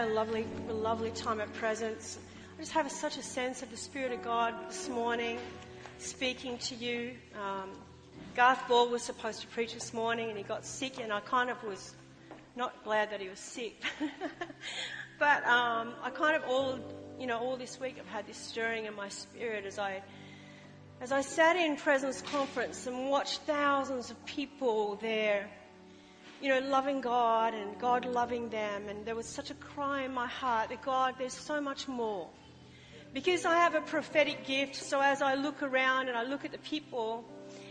a lovely, lovely time at Presence. I just have such a sense of the Spirit of God this morning speaking to you. Um, Garth Ball was supposed to preach this morning and he got sick, and I kind of was not glad that he was sick. but um, I kind of all, you know, all this week I've had this stirring in my spirit as I as I sat in Presence Conference and watched thousands of people there you know, loving God and God loving them. And there was such a cry in my heart that God, there's so much more. Because I have a prophetic gift, so as I look around and I look at the people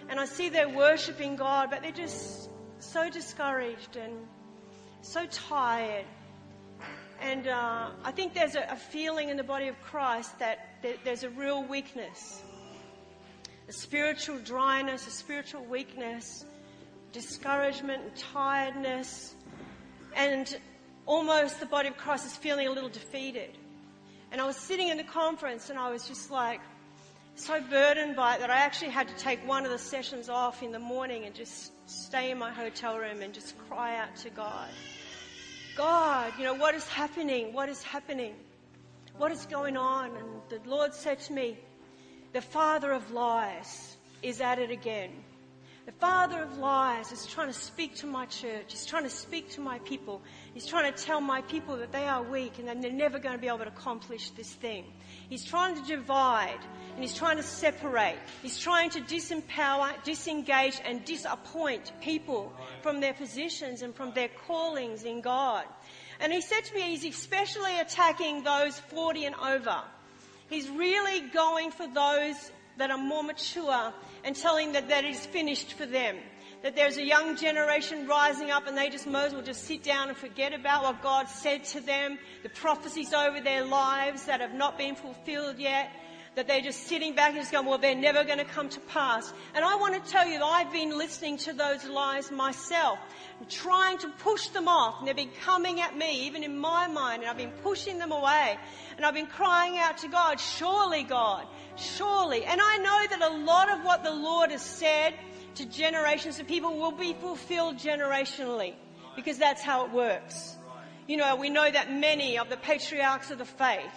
and I see they're worshiping God, but they're just so discouraged and so tired. And uh, I think there's a, a feeling in the body of Christ that there, there's a real weakness, a spiritual dryness, a spiritual weakness discouragement and tiredness, and almost the body of Christ is feeling a little defeated. And I was sitting in the conference and I was just like so burdened by it that I actually had to take one of the sessions off in the morning and just stay in my hotel room and just cry out to God. God, you know, what is happening? What is happening? What is going on? And the Lord said to me, the father of lies is at it again. The father of lies is trying to speak to my church. He's trying to speak to my people. He's trying to tell my people that they are weak and that they're never going to be able to accomplish this thing. He's trying to divide and he's trying to separate. He's trying to disempower, disengage and disappoint people from their positions and from their callings in God. And he said to me, he's especially attacking those 40 and over. He's really going for those that are more mature and telling that that is finished for them. That there's a young generation rising up and they just as well just sit down and forget about what God said to them, the prophecies over their lives that have not been fulfilled yet, that they're just sitting back and just going, well, they're never going to come to pass. And I want to tell you I've been listening to those lies myself, trying to push them off, and they've been coming at me, even in my mind, and I've been pushing them away. And I've been crying out to God, surely God, surely. And I know that a lot of what the Lord has said to generations of people will be fulfilled generationally, because that's how it works. You know, we know that many of the patriarchs of the faith,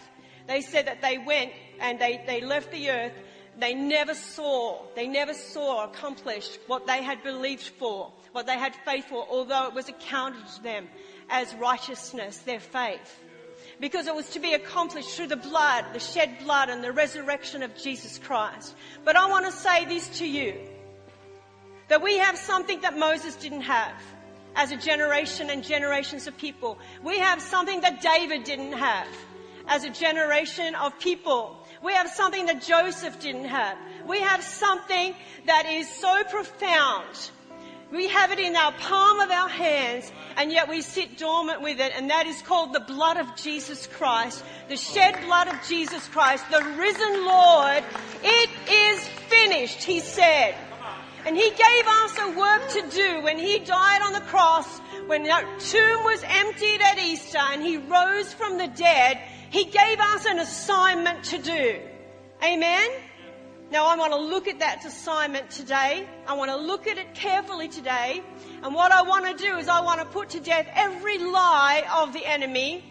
they said that they went and they, they left the earth. They never saw, they never saw accomplished what they had believed for, what they had faith for, although it was accounted to them as righteousness, their faith. Because it was to be accomplished through the blood, the shed blood and the resurrection of Jesus Christ. But I want to say this to you, that we have something that Moses didn't have as a generation and generations of people. We have something that David didn't have as a generation of people. We have something that Joseph didn't have. We have something that is so profound. We have it in our palm of our hands and yet we sit dormant with it and that is called the blood of Jesus Christ, the shed blood of Jesus Christ, the risen Lord. It is finished, he said. And he gave us a work to do when he died on the cross, when that tomb was emptied at Easter and he rose from the dead. He gave us an assignment to do. Amen? Now I want to look at that assignment today. I want to look at it carefully today. And what I want to do is I want to put to death every lie of the enemy.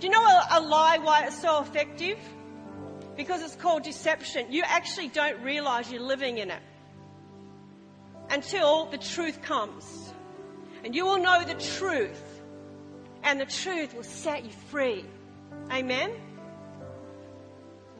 Do you know a, a lie why it's so effective? Because it's called deception. You actually don't realize you're living in it until the truth comes. And you will know the truth. And the truth will set you free. Amen?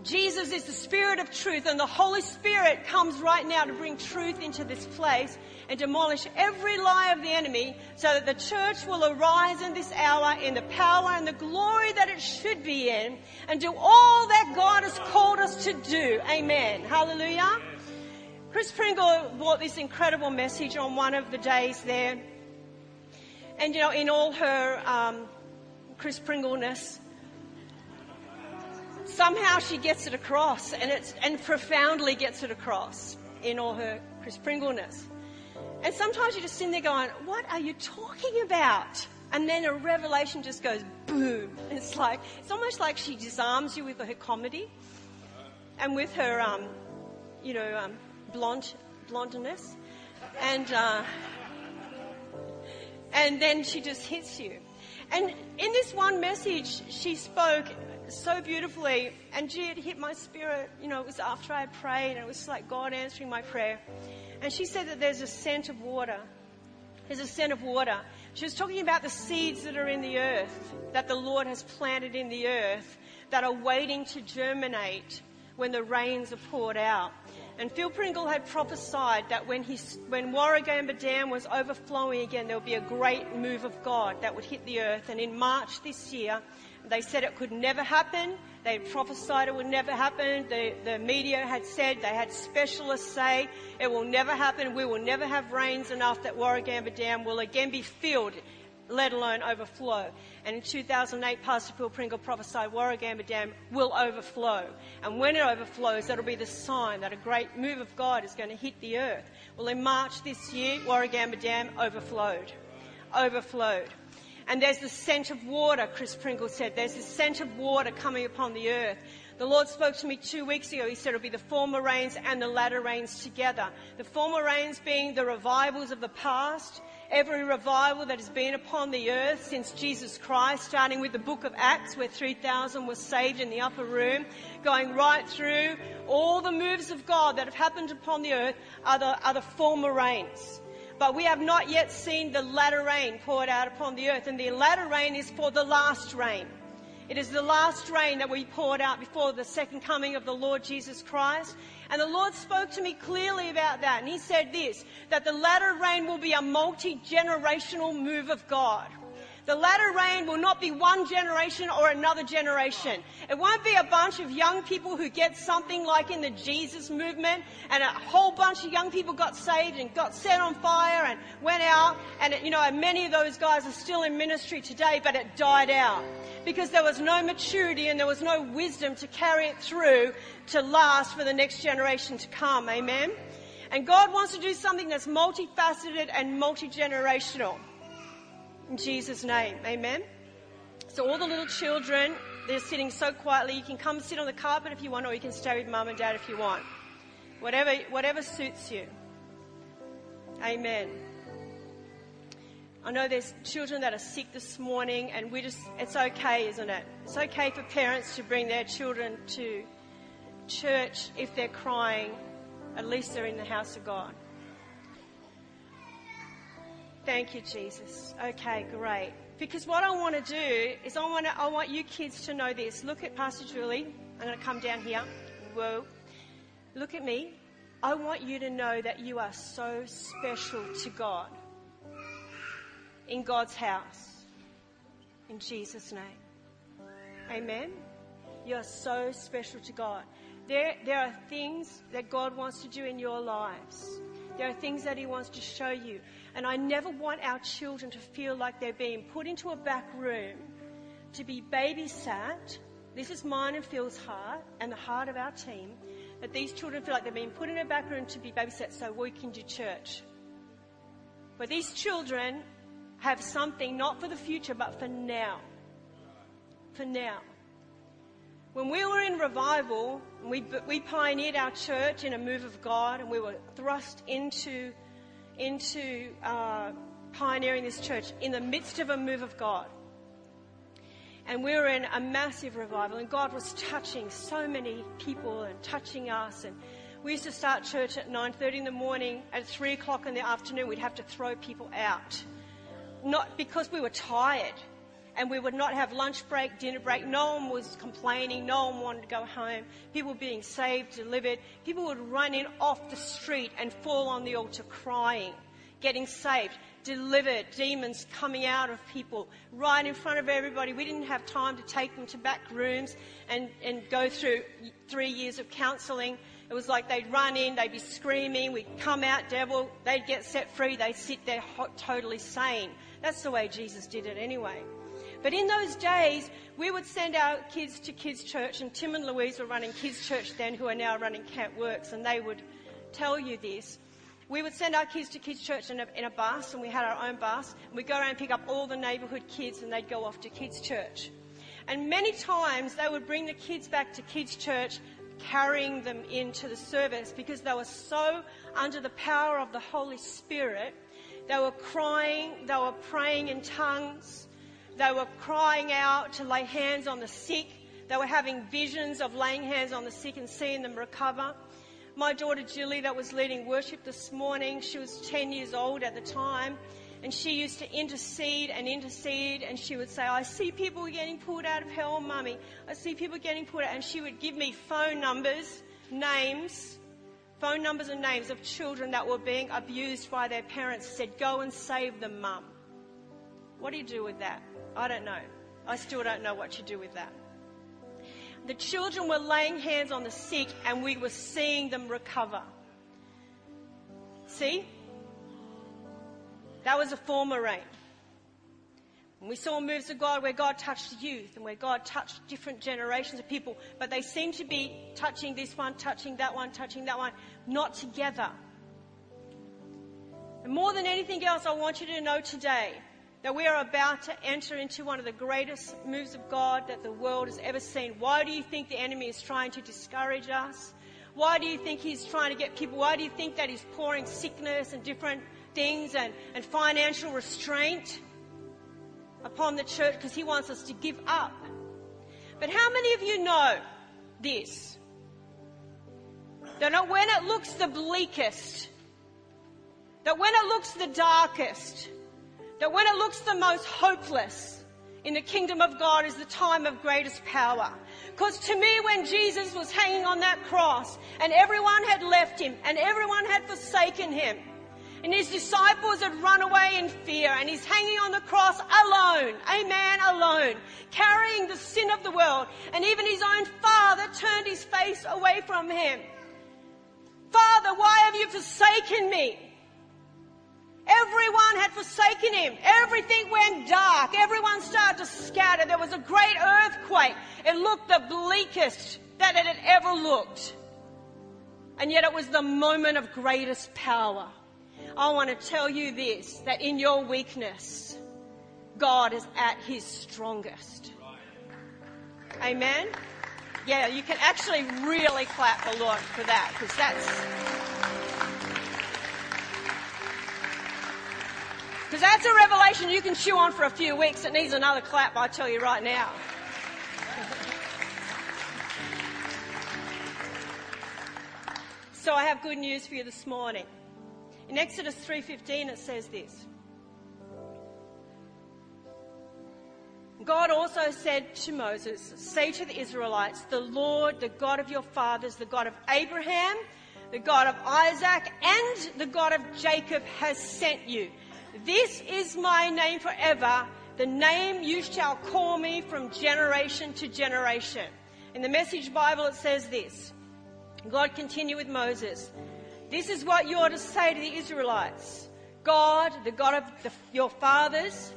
Jesus is the Spirit of truth, and the Holy Spirit comes right now to bring truth into this place and demolish every lie of the enemy so that the church will arise in this hour in the power and the glory that it should be in and do all that God has called us to do. Amen. Hallelujah. Chris Pringle brought this incredible message on one of the days there. And you know, in all her um, Chris Pringleness, somehow she gets it across, and it's and profoundly gets it across in all her Chris Pringleness. And sometimes you just sit there going, "What are you talking about?" And then a revelation just goes boom. It's like it's almost like she disarms you with her comedy, and with her, um, you know, um, blonde blondness, and uh, and then she just hits you. And in this one message, she spoke so beautifully, and gee, it hit my spirit. You know, it was after I prayed, and it was like God answering my prayer. And she said that there's a scent of water. There's a scent of water. She was talking about the seeds that are in the earth, that the Lord has planted in the earth, that are waiting to germinate when the rains are poured out. And Phil Pringle had prophesied that when, he, when Warragamba Dam was overflowing again, there would be a great move of God that would hit the earth. And in March this year, they said it could never happen. They prophesied it would never happen. The, the media had said, they had specialists say, it will never happen. We will never have rains enough that Warragamba Dam will again be filled, let alone overflow. And in 2008, Pastor Phil Pringle prophesied Warragamba Dam will overflow. And when it overflows, that'll be the sign that a great move of God is going to hit the earth. Well, in March this year, Warragamba Dam overflowed. Overflowed. And there's the scent of water, Chris Pringle said. There's the scent of water coming upon the earth. The Lord spoke to me two weeks ago. He said it'll be the former rains and the latter rains together. The former rains being the revivals of the past, every revival that has been upon the earth since Jesus Christ, starting with the book of Acts where 3,000 were saved in the upper room, going right through all the moves of God that have happened upon the earth are the, are the former rains. But we have not yet seen the latter rain poured out upon the earth. And the latter rain is for the last rain. It is the last rain that we poured out before the second coming of the Lord Jesus Christ. And the Lord spoke to me clearly about that. And He said this, that the latter rain will be a multi-generational move of God. The latter rain will not be one generation or another generation. It won't be a bunch of young people who get something like in the Jesus movement and a whole bunch of young people got saved and got set on fire and went out and you know many of those guys are still in ministry today but it died out because there was no maturity and there was no wisdom to carry it through to last for the next generation to come. Amen. And God wants to do something that's multifaceted and multi-generational. In Jesus' name, amen. So all the little children, they're sitting so quietly. You can come sit on the carpet if you want, or you can stay with mum and dad if you want. Whatever, whatever suits you. Amen. I know there's children that are sick this morning, and we just, it's okay, isn't it? It's okay for parents to bring their children to church if they're crying. At least they're in the house of God. Thank you, Jesus. Okay, great. Because what I want to do is I want to, I want you kids to know this. Look at Pastor Julie. I'm going to come down here. Whoa. Look at me. I want you to know that you are so special to God. In God's house. In Jesus' name. Amen. You are so special to God. There, there are things that God wants to do in your lives. There are things that He wants to show you. And I never want our children to feel like they're being put into a back room to be babysat. This is mine and Phil's heart and the heart of our team. That these children feel like they're being put in a back room to be babysat so we can do church. But these children have something not for the future but for now. For now. When we were in revival, we, we pioneered our church in a move of God and we were thrust into into uh, pioneering this church in the midst of a move of God. And we were in a massive revival, and God was touching so many people and touching us. And we used to start church at 9:30 in the morning. At 3 o'clock in the afternoon, we'd have to throw people out, not because we were tired, and we would not have lunch break, dinner break. No one was complaining. No one wanted to go home. People were being saved, delivered. People would run in off the street and fall on the altar crying, getting saved, delivered, demons coming out of people right in front of everybody. We didn't have time to take them to back rooms and, and go through three years of counseling. It was like they'd run in, they'd be screaming, we'd come out, devil, they'd get set free, they'd sit there hot, totally sane. That's the way Jesus did it anyway. But in those days, we would send our kids to kids' church, and Tim and Louise were running kids' church then, who are now running Camp Works, and they would tell you this. We would send our kids to kids' church in a, in a bus, and we had our own bus, and we'd go around and pick up all the neighbourhood kids, and they'd go off to kids' church. And many times they would bring the kids back to kids' church, carrying them into the service because they were so under the power of the Holy Spirit. They were crying, they were praying in tongues, they were crying out to lay hands on the sick. They were having visions of laying hands on the sick and seeing them recover. My daughter Julie, that was leading worship this morning, she was 10 years old at the time, and she used to intercede and intercede, and she would say, I see people getting pulled out of hell, mummy. I see people getting pulled out. And she would give me phone numbers, names, phone numbers and names of children that were being abused by their parents. Said, Go and save them, mum. What do you do with that? I don't know. I still don't know what you do with that. The children were laying hands on the sick and we were seeing them recover. See? That was a former rain. And we saw moves of God where God touched youth and where God touched different generations of people, but they seemed to be touching this one, touching that one, touching that one, not together. And more than anything else, I want you to know today that we are about to enter into one of the greatest moves of God that the world has ever seen. Why do you think the enemy is trying to discourage us? Why do you think he's trying to get people? Why do you think that he's pouring sickness and different things and, and financial restraint upon the church? Because he wants us to give up. But how many of you know this? That when it looks the bleakest, that when it looks the darkest, that when it looks the most hopeless in the kingdom of God is the time of greatest power. Because to me, when Jesus was hanging on that cross and everyone had left him and everyone had forsaken him, and his disciples had run away in fear, and he's hanging on the cross alone, a man alone, carrying the sin of the world, and even his own father turned his face away from him. Father, why have you forsaken me? Everyone had forsaken him. Everything went dark. Everyone started to scatter. There was a great earthquake. It looked the bleakest that it had ever looked. And yet it was the moment of greatest power. I want to tell you this that in your weakness, God is at his strongest. Amen? Yeah, you can actually really clap the Lord for that because that's. Because that's a revelation you can chew on for a few weeks. It needs another clap, I tell you right now. so I have good news for you this morning. In Exodus 3:15 it says this. God also said to Moses, Say to the Israelites, the Lord, the God of your fathers, the God of Abraham, the God of Isaac, and the God of Jacob has sent you. This is my name forever, the name you shall call me from generation to generation. In the Message Bible, it says this God continued with Moses. This is what you are to say to the Israelites God, the God of the, your fathers,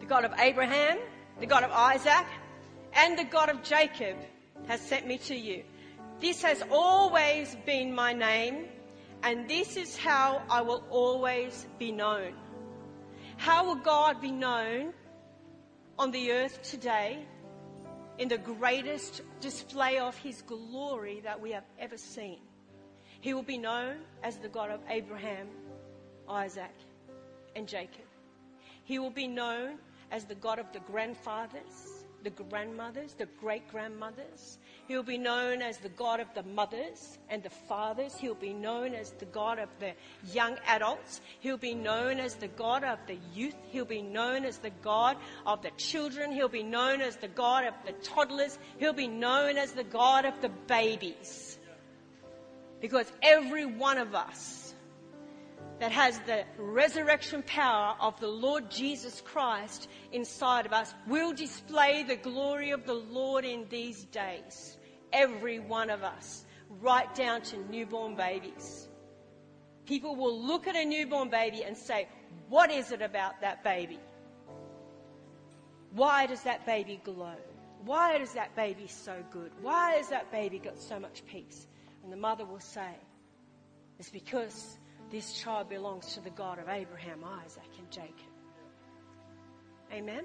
the God of Abraham, the God of Isaac, and the God of Jacob has sent me to you. This has always been my name, and this is how I will always be known. How will God be known on the earth today in the greatest display of His glory that we have ever seen? He will be known as the God of Abraham, Isaac, and Jacob. He will be known as the God of the grandfathers, the grandmothers, the great grandmothers, He'll be known as the God of the mothers and the fathers. He'll be known as the God of the young adults. He'll be known as the God of the youth. He'll be known as the God of the children. He'll be known as the God of the toddlers. He'll be known as the God of the babies. Because every one of us that has the resurrection power of the Lord Jesus Christ inside of us will display the glory of the Lord in these days. Every one of us right down to newborn babies. People will look at a newborn baby and say, What is it about that baby? Why does that baby glow? Why is that baby so good? Why has that baby got so much peace? And the mother will say, It's because this child belongs to the God of Abraham, Isaac, and Jacob. Amen?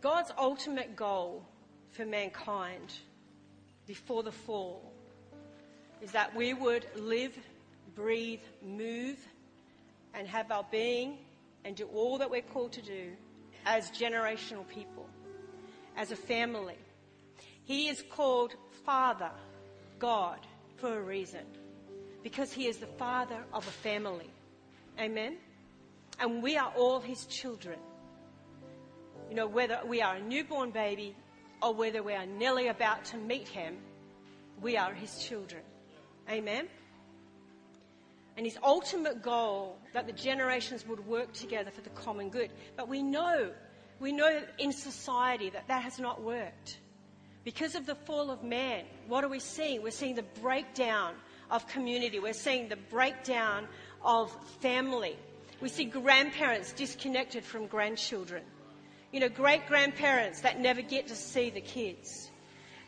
God's ultimate goal for mankind before the fall is that we would live, breathe, move, and have our being and do all that we're called to do as generational people, as a family. He is called Father, God, for a reason, because He is the Father of a family. Amen? And we are all His children. You know, whether we are a newborn baby or whether we are nearly about to meet him, we are his children. Amen? And his ultimate goal that the generations would work together for the common good. But we know, we know in society that that has not worked. Because of the fall of man, what are we seeing? We're seeing the breakdown of community. We're seeing the breakdown of family. We see grandparents disconnected from grandchildren you know, great grandparents that never get to see the kids.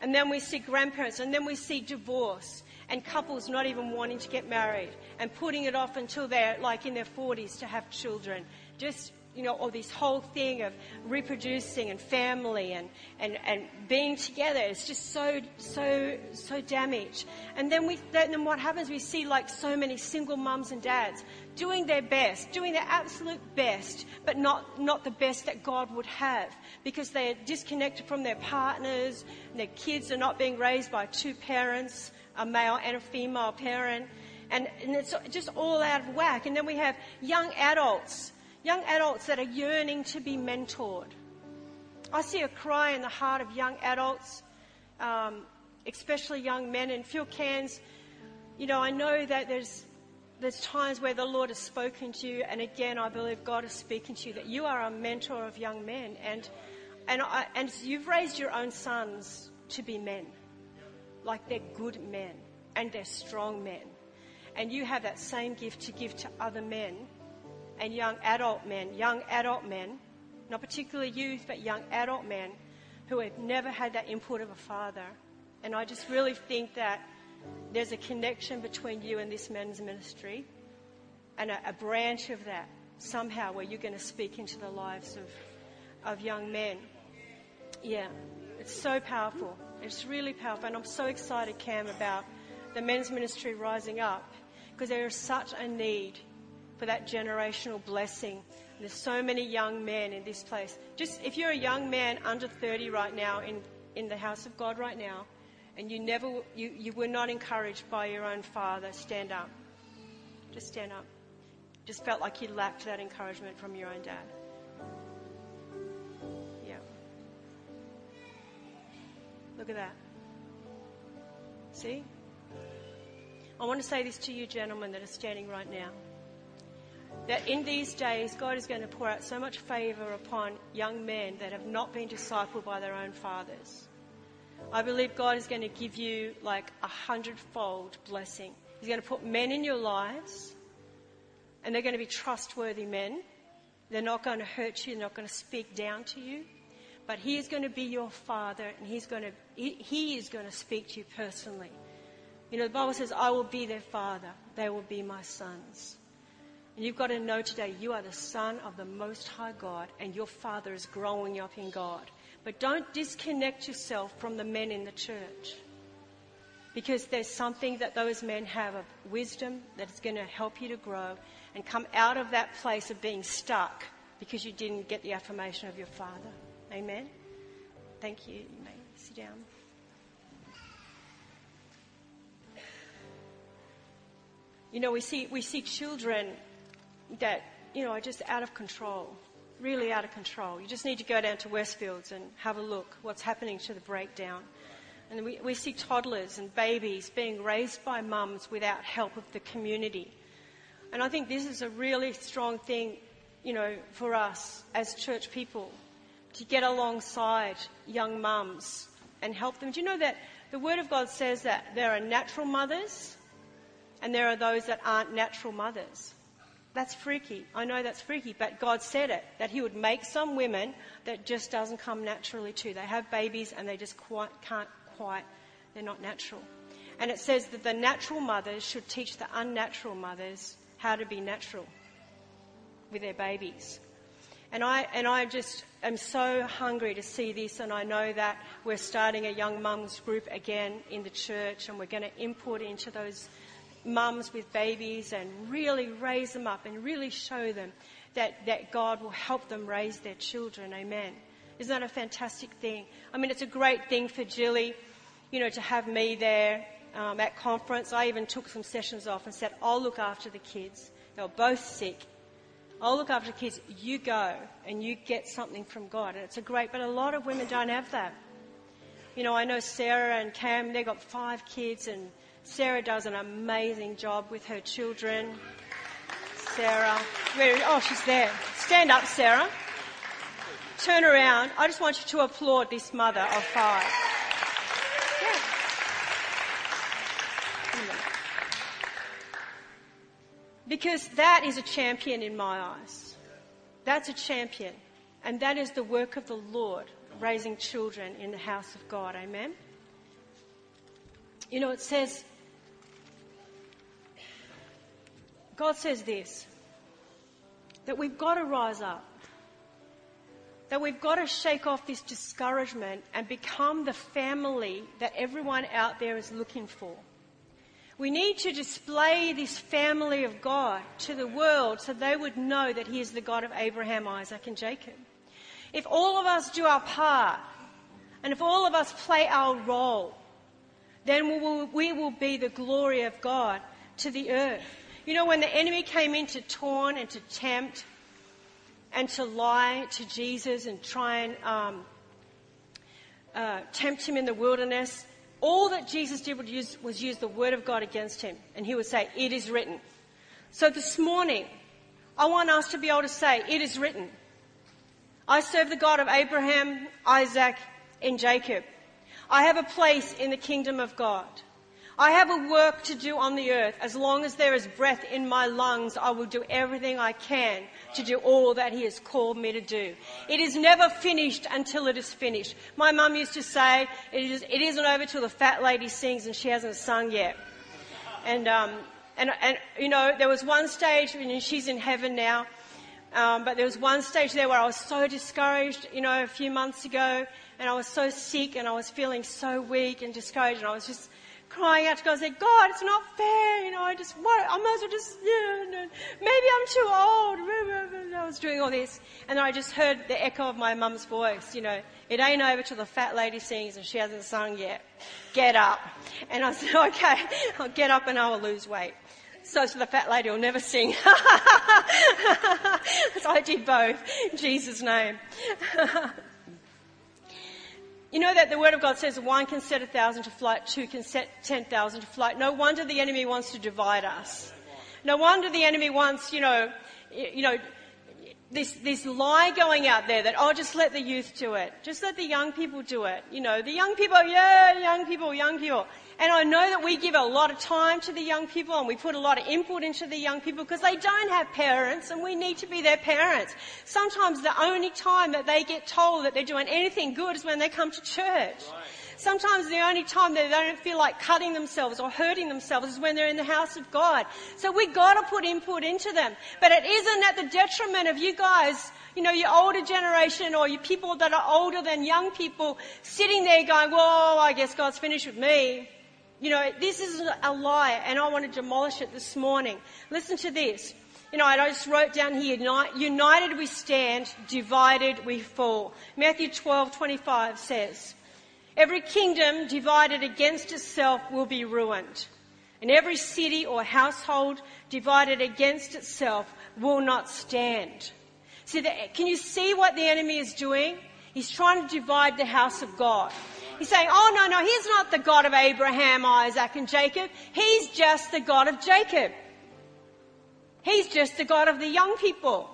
And then we see grandparents, and then we see divorce and couples not even wanting to get married and putting it off until they're like in their 40s to have children. Just you know, or this whole thing of reproducing and family and, and, and being together is just so, so, so damaged. And then we, then what happens, we see like so many single mums and dads doing their best, doing their absolute best, but not, not the best that God would have because they're disconnected from their partners, their kids are not being raised by two parents, a male and a female parent. And, and it's just all out of whack. And then we have young adults young adults that are yearning to be mentored. I see a cry in the heart of young adults, um, especially young men. And Phil Cairns, you know, I know that there's there's times where the Lord has spoken to you, and again, I believe God is speaking to you that you are a mentor of young men, and and I, and you've raised your own sons to be men, like they're good men and they're strong men, and you have that same gift to give to other men and young adult men, young adult men, not particularly youth, but young adult men who have never had that input of a father. And I just really think that there's a connection between you and this men's ministry and a, a branch of that somehow where you're going to speak into the lives of, of young men. Yeah, it's so powerful. It's really powerful. And I'm so excited, Cam, about the men's ministry rising up because there is such a need for that generational blessing. There's so many young men in this place. Just if you're a young man under 30 right now in, in the house of God right now, and you never you, you were not encouraged by your own father, stand up. Just stand up. Just felt like you lacked that encouragement from your own dad. Yeah. Look at that. See? I want to say this to you, gentlemen, that are standing right now that in these days, God is going to pour out so much favor upon young men that have not been discipled by their own fathers. I believe God is going to give you like a hundredfold blessing. He's going to put men in your lives, and they're going to be trustworthy men. They're not going to hurt you, they're not going to speak down to you. But He is going to be your father, and He's going to, he, he is going to speak to you personally. You know, the Bible says, I will be their father, they will be my sons. And you've got to know today you are the son of the Most High God and your father is growing up in God. But don't disconnect yourself from the men in the church. Because there's something that those men have of wisdom that is going to help you to grow and come out of that place of being stuck because you didn't get the affirmation of your father. Amen. Thank you. You may sit down. You know, we see, we see children that, you know, are just out of control, really out of control. You just need to go down to Westfields and have a look what's happening to the breakdown. And we, we see toddlers and babies being raised by mums without help of the community. And I think this is a really strong thing, you know, for us as church people to get alongside young mums and help them. Do you know that the Word of God says that there are natural mothers and there are those that aren't natural mothers? That's freaky. I know that's freaky, but God said it that He would make some women that just doesn't come naturally to. They have babies and they just quite, can't quite, they're not natural. And it says that the natural mothers should teach the unnatural mothers how to be natural with their babies. And I, and I just am so hungry to see this, and I know that we're starting a young mums group again in the church, and we're going to input into those mums with babies and really raise them up and really show them that, that God will help them raise their children. Amen. Isn't that a fantastic thing? I mean, it's a great thing for Jilly, you know, to have me there um, at conference. I even took some sessions off and said, I'll look after the kids. They were both sick. I'll look after the kids. You go and you get something from God. And it's a great, but a lot of women don't have that. You know, I know Sarah and Cam, they've got five kids and Sarah does an amazing job with her children. Sarah, where, oh, she's there. Stand up, Sarah. Turn around. I just want you to applaud this mother of five. Because that is a champion in my eyes. That's a champion. And that is the work of the Lord, raising children in the house of God. Amen? You know, it says, God says this, that we've got to rise up. That we've got to shake off this discouragement and become the family that everyone out there is looking for. We need to display this family of God to the world so they would know that He is the God of Abraham, Isaac, and Jacob. If all of us do our part, and if all of us play our role, then we will, we will be the glory of God to the earth. You know, when the enemy came in to taunt and to tempt and to lie to Jesus and try and um, uh, tempt him in the wilderness, all that Jesus did use, was use the word of God against him. And he would say, It is written. So this morning, I want us to be able to say, It is written. I serve the God of Abraham, Isaac, and Jacob. I have a place in the kingdom of God. I have a work to do on the earth. As long as there is breath in my lungs, I will do everything I can to do all that He has called me to do. It is never finished until it is finished. My mum used to say, it, is, it isn't over till the fat lady sings and she hasn't sung yet. And, um, and, and, you know, there was one stage, and she's in heaven now, um, but there was one stage there where I was so discouraged, you know, a few months ago, and I was so sick and I was feeling so weak and discouraged, and I was just crying out to God, saying, God, it's not fair, you know, I just, what, I might as well just, yeah, maybe I'm too old. I was doing all this. And then I just heard the echo of my mum's voice, you know, it ain't over till the fat lady sings and she hasn't sung yet. Get up. And I said, okay, I'll get up and I will lose weight. So, so the fat lady will never sing. so I did both in Jesus' name. You know that the Word of God says one can set a thousand to flight, two can set ten thousand to flight. No wonder the enemy wants to divide us. No wonder the enemy wants, you know, you know, this, this lie going out there that, oh, just let the youth do it. Just let the young people do it. You know, the young people, yeah, young people, young people. And I know that we give a lot of time to the young people and we put a lot of input into the young people because they don't have parents and we need to be their parents. Sometimes the only time that they get told that they're doing anything good is when they come to church. Sometimes the only time that they don't feel like cutting themselves or hurting themselves is when they're in the house of God. So we gotta put input into them. But it isn't at the detriment of you guys, you know, your older generation or you people that are older than young people sitting there going, well, I guess God's finished with me. You know, this is a lie and I want to demolish it this morning. Listen to this. You know, I just wrote down here, united we stand, divided we fall. Matthew 12, 25 says, Every kingdom divided against itself will be ruined. And every city or household divided against itself will not stand. See, the, can you see what the enemy is doing? He's trying to divide the house of God. He's saying, oh no, no, he's not the God of Abraham, Isaac and Jacob. He's just the God of Jacob. He's just the God of the young people.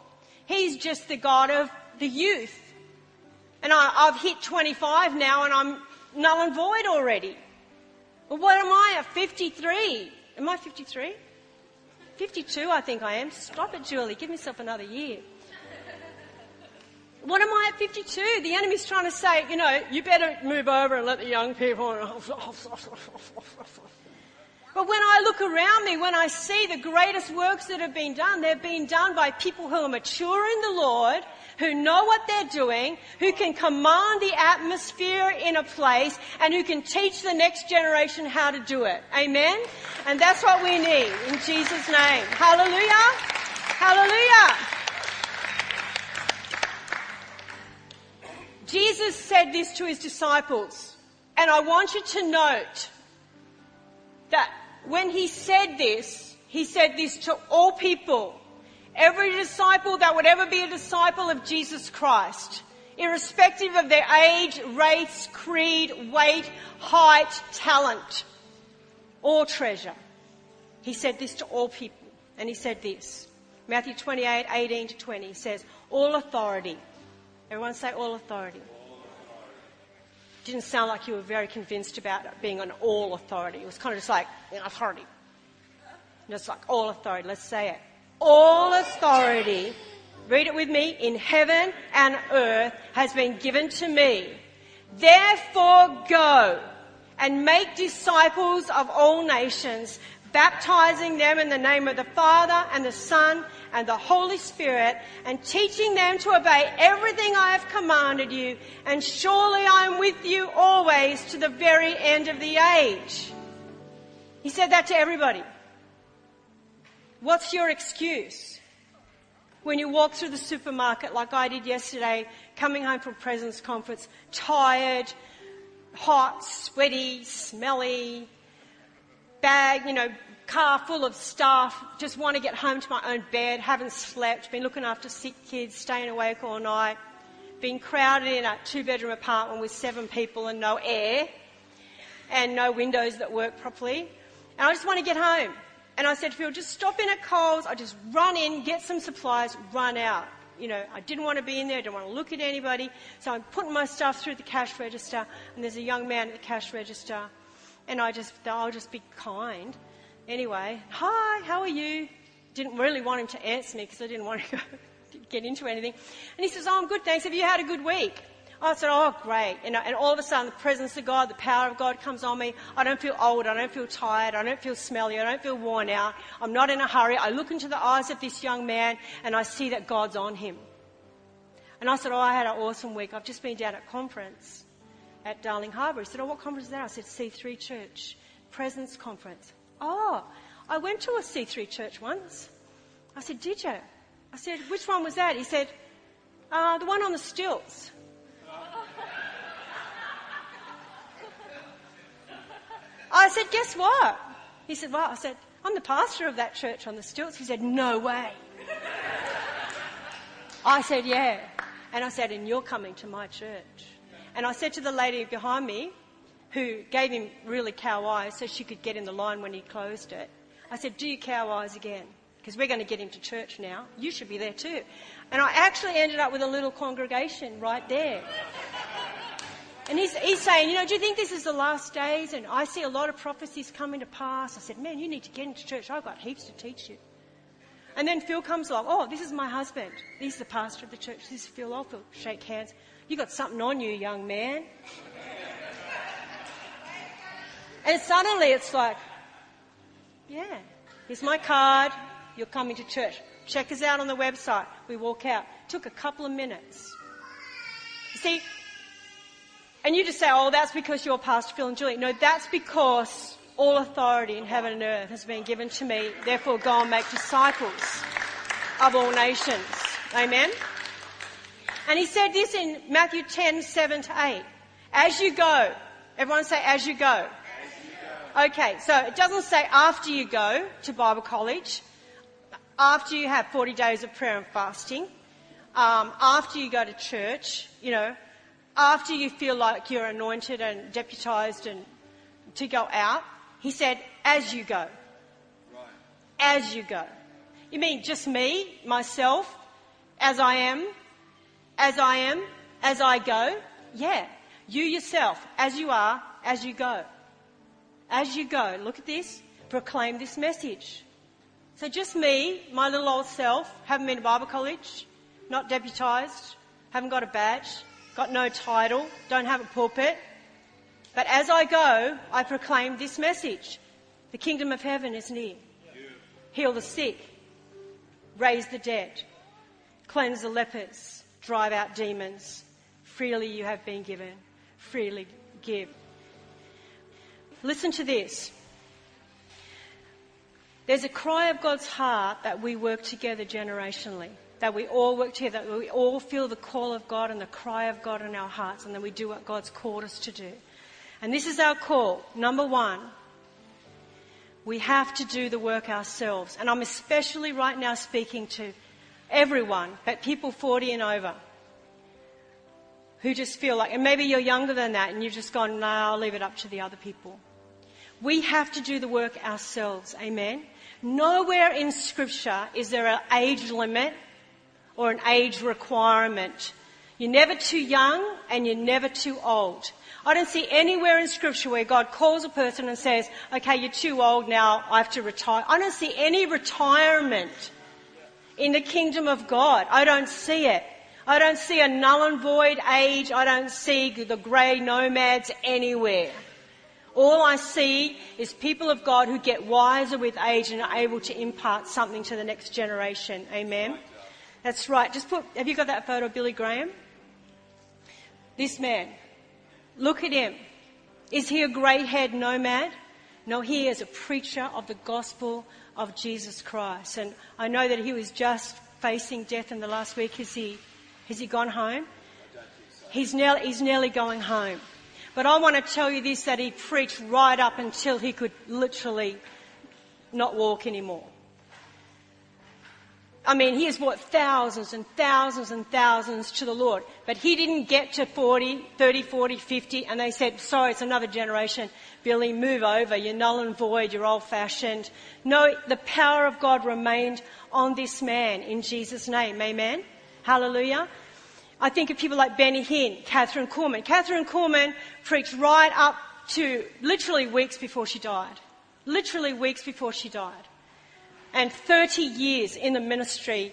He's just the God of the youth. And I, I've hit 25 now and I'm null and void already. Well, what am I at 53? Am I 53? 52, I think I am. Stop it, Julie. Give myself another year. What am I at 52? The enemy's trying to say, you know, you better move over and let the young people. But when I look around me, when I see the greatest works that have been done, they've been done by people who are mature in the Lord, who know what they're doing, who can command the atmosphere in a place, and who can teach the next generation how to do it. Amen? And that's what we need in Jesus' name. Hallelujah! Hallelujah! Jesus said this to his disciples, and I want you to note that when he said this, he said this to all people. Every disciple that would ever be a disciple of Jesus Christ, irrespective of their age, race, creed, weight, height, talent, or treasure. He said this to all people. And he said this. Matthew 28, 18 to 20 says, All authority. Everyone say all authority. Didn't sound like you were very convinced about being an all authority. It was kind of just like, an authority. And it's like all authority. Let's say it. All authority, read it with me, in heaven and earth has been given to me. Therefore go and make disciples of all nations, baptizing them in the name of the Father and the Son and the Holy Spirit, and teaching them to obey everything I have commanded you, and surely I am with you always to the very end of the age. He said that to everybody. What's your excuse? When you walk through the supermarket like I did yesterday, coming home from Presence Conference, tired, hot, sweaty, smelly, bag, you know, car full of stuff, just want to get home to my own bed, haven't slept, been looking after sick kids, staying awake all night, been crowded in a two bedroom apartment with seven people and no air and no windows that work properly. And I just want to get home. And I said Phil, just stop in at Coles. I just run in, get some supplies, run out. You know, I didn't want to be in there. I didn't want to look at anybody. So I'm putting my stuff through the cash register, and there's a young man at the cash register, and I just, I'll just be kind. Anyway, hi, how are you? Didn't really want him to answer me because I didn't want to get into anything. And he says, oh, I'm good, thanks. Have you had a good week? I said, oh, great. And, and all of a sudden, the presence of God, the power of God comes on me. I don't feel old. I don't feel tired. I don't feel smelly. I don't feel worn out. I'm not in a hurry. I look into the eyes of this young man and I see that God's on him. And I said, oh, I had an awesome week. I've just been down at conference at Darling Harbour. He said, oh, what conference is that? I said, C3 Church. Presence Conference. Oh, I went to a C3 church once. I said, did you? I said, which one was that? He said, uh, the one on the stilts. I said, guess what? He said, what? I said, I'm the pastor of that church on the stilts. He said, no way. I said, yeah. And I said, and you're coming to my church. And I said to the lady behind me, who gave him really cow eyes so she could get in the line when he closed it, I said, do cow eyes again. Because we're going to get him to church now. You should be there too. And I actually ended up with a little congregation right there. And he's, he's saying, you know, do you think this is the last days? And I see a lot of prophecies coming to pass. I said, man, you need to get into church. I've got heaps to teach you. And then Phil comes along. Oh, this is my husband. He's the pastor of the church. This is Phil. I'll. Shake hands. You got something on you, young man. And suddenly it's like, yeah, here's my card. You're coming to church. Check us out on the website. We walk out. Took a couple of minutes. You see, and you just say, oh, that's because you're Pastor Phil and Julie. No, that's because all authority in heaven and earth has been given to me. Therefore, go and make disciples of all nations. Amen? And he said this in Matthew 10, 7 to 8. As you go. Everyone say, as you go. Okay, so it doesn't say after you go to Bible college, after you have 40 days of prayer and fasting, um, after you go to church, you know, after you feel like you're anointed and deputized and to go out, he said, as you go. Right. As you go. You mean just me, myself, as I am, as I am, As I go? Yeah. You yourself, as you are, as you go. As you go, look at this, proclaim this message. So just me, my little old self, haven't been to Bible college, not deputised, haven't got a badge, got no title, don't have a pulpit. But as I go, I proclaim this message. The kingdom of heaven is near. Heal the sick, raise the dead, cleanse the lepers, drive out demons. Freely you have been given, freely give. Listen to this. There's a cry of God's heart that we work together generationally, that we all work together, that we all feel the call of God and the cry of God in our hearts, and then we do what God's called us to do. And this is our call. Number one, we have to do the work ourselves. And I'm especially right now speaking to everyone, but people 40 and over, who just feel like, and maybe you're younger than that and you've just gone, no, I'll leave it up to the other people. We have to do the work ourselves. Amen. Nowhere in scripture is there an age limit or an age requirement. You're never too young and you're never too old. I don't see anywhere in scripture where God calls a person and says, okay, you're too old now, I have to retire. I don't see any retirement in the kingdom of God. I don't see it. I don't see a null and void age. I don't see the grey nomads anywhere. All I see is people of God who get wiser with age and are able to impart something to the next generation. Amen. That's right. Just put, have you got that photo of Billy Graham? This man. Look at him. Is he a grey haired nomad? No, he is a preacher of the gospel of Jesus Christ. And I know that he was just facing death in the last week. Has he, has he gone home? He's nearly, he's nearly going home. But I want to tell you this that he preached right up until he could literally not walk anymore. I mean, he has brought thousands and thousands and thousands to the Lord. But he didn't get to 40, 30, 40, 50, and they said, sorry, it's another generation. Billy, move over. You're null and void. You're old fashioned. No, the power of God remained on this man in Jesus' name. Amen. Hallelujah. I think of people like Benny Hinn, Kathryn Kuhlman. Kathryn Kuhlman preached right up to literally weeks before she died. Literally weeks before she died. And 30 years in the ministry,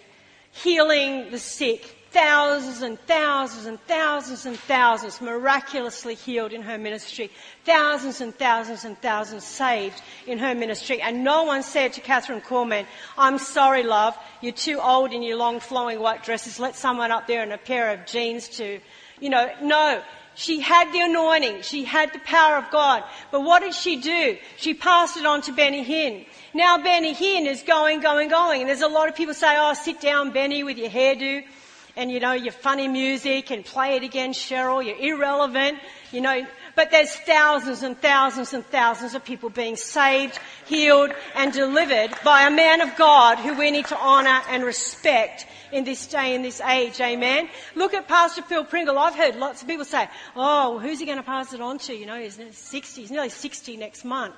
healing the sick, thousands and thousands and thousands and thousands miraculously healed in her ministry, thousands and thousands and thousands saved in her ministry. And no one said to Kathryn Kuhlman, I'm sorry, love, you're too old in your long flowing white dresses. Let someone up there in a pair of jeans to, you know, no. She had the anointing. She had the power of God. But what did she do? She passed it on to Benny Hinn. Now Benny Hinn is going, going, going. And there's a lot of people say, oh, sit down, Benny, with your hairdo and you know, your funny music and play it again, Cheryl. You're irrelevant. You know, but there's thousands and thousands and thousands of people being saved, healed and delivered by a man of God who we need to honour and respect in this day, in this age. Amen. Look at Pastor Phil Pringle. I've heard lots of people say, oh, who's he going to pass it on to? You know, he's 60, he's nearly 60 next month.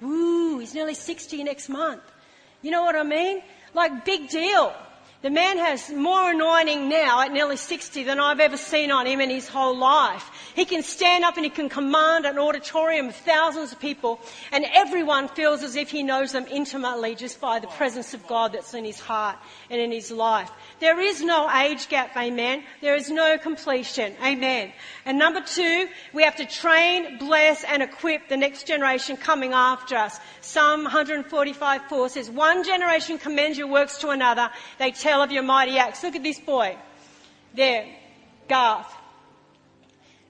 Woo, he's nearly 60 next month. You know what I mean? Like big deal. The man has more anointing now at nearly 60 than I've ever seen on him in his whole life. He can stand up and he can command an auditorium of thousands of people and everyone feels as if he knows them intimately just by the presence of God that's in his heart and in his life. There is no age gap, amen. There is no completion, amen. And number two, we have to train, bless and equip the next generation coming after us. Psalm 145 4 says, one generation commends your works to another. They tell of your mighty acts. Look at this boy. There, Garth.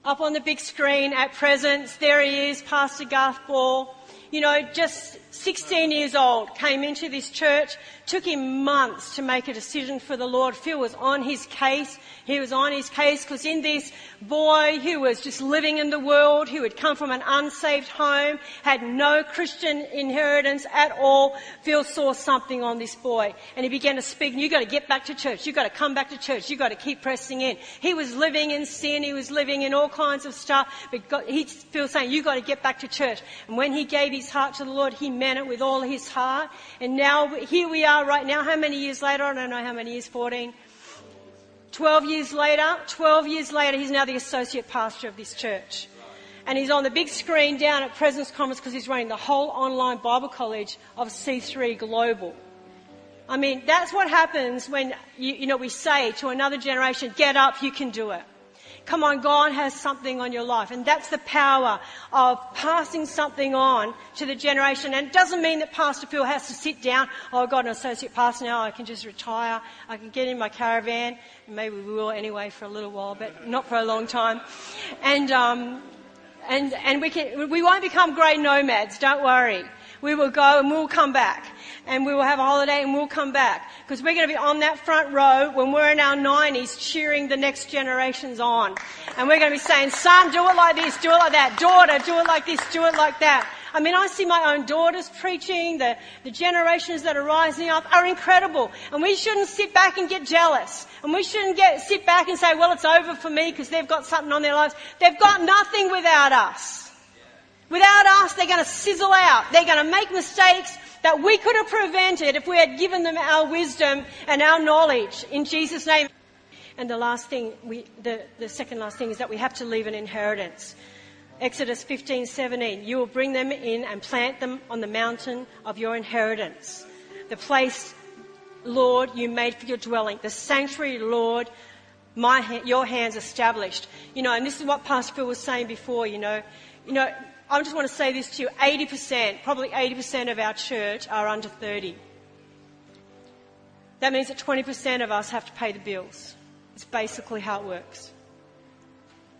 Up on the big screen at present, there he is, Pastor Garth Ball. You know, just 16 years old, came into this church, took him months to make a decision for the Lord. Phil was on his case. He was on his case because in this boy who was just living in the world, who had come from an unsaved home, had no Christian inheritance at all, Phil saw something on this boy and he began to speak, you've got to get back to church. You've got to come back to church. You've got to keep pressing in. He was living in sin. He was living in all kinds of stuff, but God, he Phil saying, you've got to get back to church. And when he gave his heart to the Lord, he meant it with all his heart. And now here we are right now. How many years later? I don't know how many years, 14. 12 years later, 12 years later, he's now the associate pastor of this church. And he's on the big screen down at Presence Conference because he's running the whole online Bible college of C3 Global. I mean, that's what happens when, you, you know, we say to another generation, get up, you can do it. Come on, God has something on your life. And that's the power of passing something on to the generation. And it doesn't mean that Pastor Phil has to sit down, oh, I've got an associate pastor now, I can just retire, I can get in my caravan. Maybe we will anyway for a little while, but not for a long time. And, um, and, and we, can, we won't become great nomads, don't worry. We will go and we'll come back. And we will have a holiday and we'll come back. Because we're going to be on that front row when we're in our 90s cheering the next generations on. And we're going to be saying, son, do it like this, do it like that. Daughter, do it like this, do it like that. I mean, I see my own daughters preaching. The, the generations that are rising up are incredible. And we shouldn't sit back and get jealous. And we shouldn't get, sit back and say, well, it's over for me because they've got something on their lives. They've got nothing without us. Without us, they're going to sizzle out. They're going to make mistakes that we could have prevented if we had given them our wisdom and our knowledge in Jesus' name. And the last thing, we, the, the second last thing is that we have to leave an inheritance. Exodus 15, 17. You will bring them in and plant them on the mountain of your inheritance. The place, Lord, you made for your dwelling. The sanctuary, Lord, my, your hands established. You know, and this is what Pastor Phil was saying before, you know. You know, I just want to say this to you. 80%, probably 80% of our church are under 30. That means that 20% of us have to pay the bills. It's basically how it works.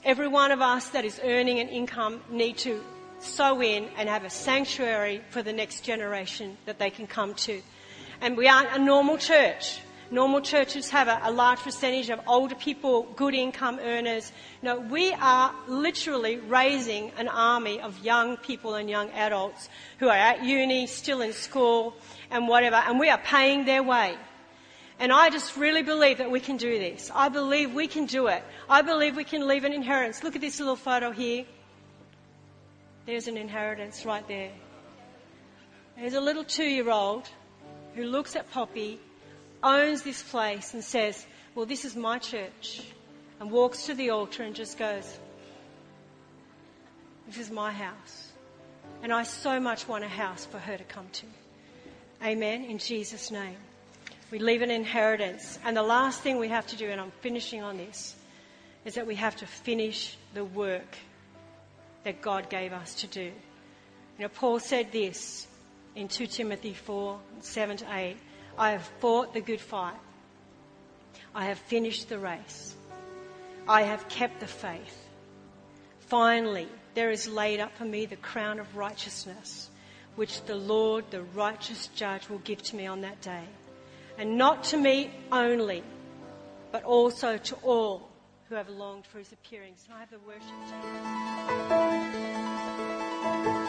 Every one of us that is earning an income need to sow in and have a sanctuary for the next generation that they can come to. And we aren't a normal church. Normal churches have a, a, large percentage of older people, good income earners. No, we are literally raising an army of young people and young adults who are at uni, still in school, and whatever, and we are paying their way. And I just really believe that we can do this. I believe we can do it. I believe we can leave an inheritance. Look at this little photo here. There's an inheritance right there. There's a little two year old who looks at Poppy, owns this place, and says, Well, this is my church. And walks to the altar and just goes, This is my house. And I so much want a house for her to come to. Amen. In Jesus' name. We leave an inheritance. And the last thing we have to do, and I'm finishing on this, is that we have to finish the work that God gave us to do. You know, Paul said this in 2 Timothy 4 7 to 8 I have fought the good fight, I have finished the race, I have kept the faith. Finally, there is laid up for me the crown of righteousness, which the Lord, the righteous judge, will give to me on that day and not to me only, but also to all who have longed for his appearing. So I have the worship team.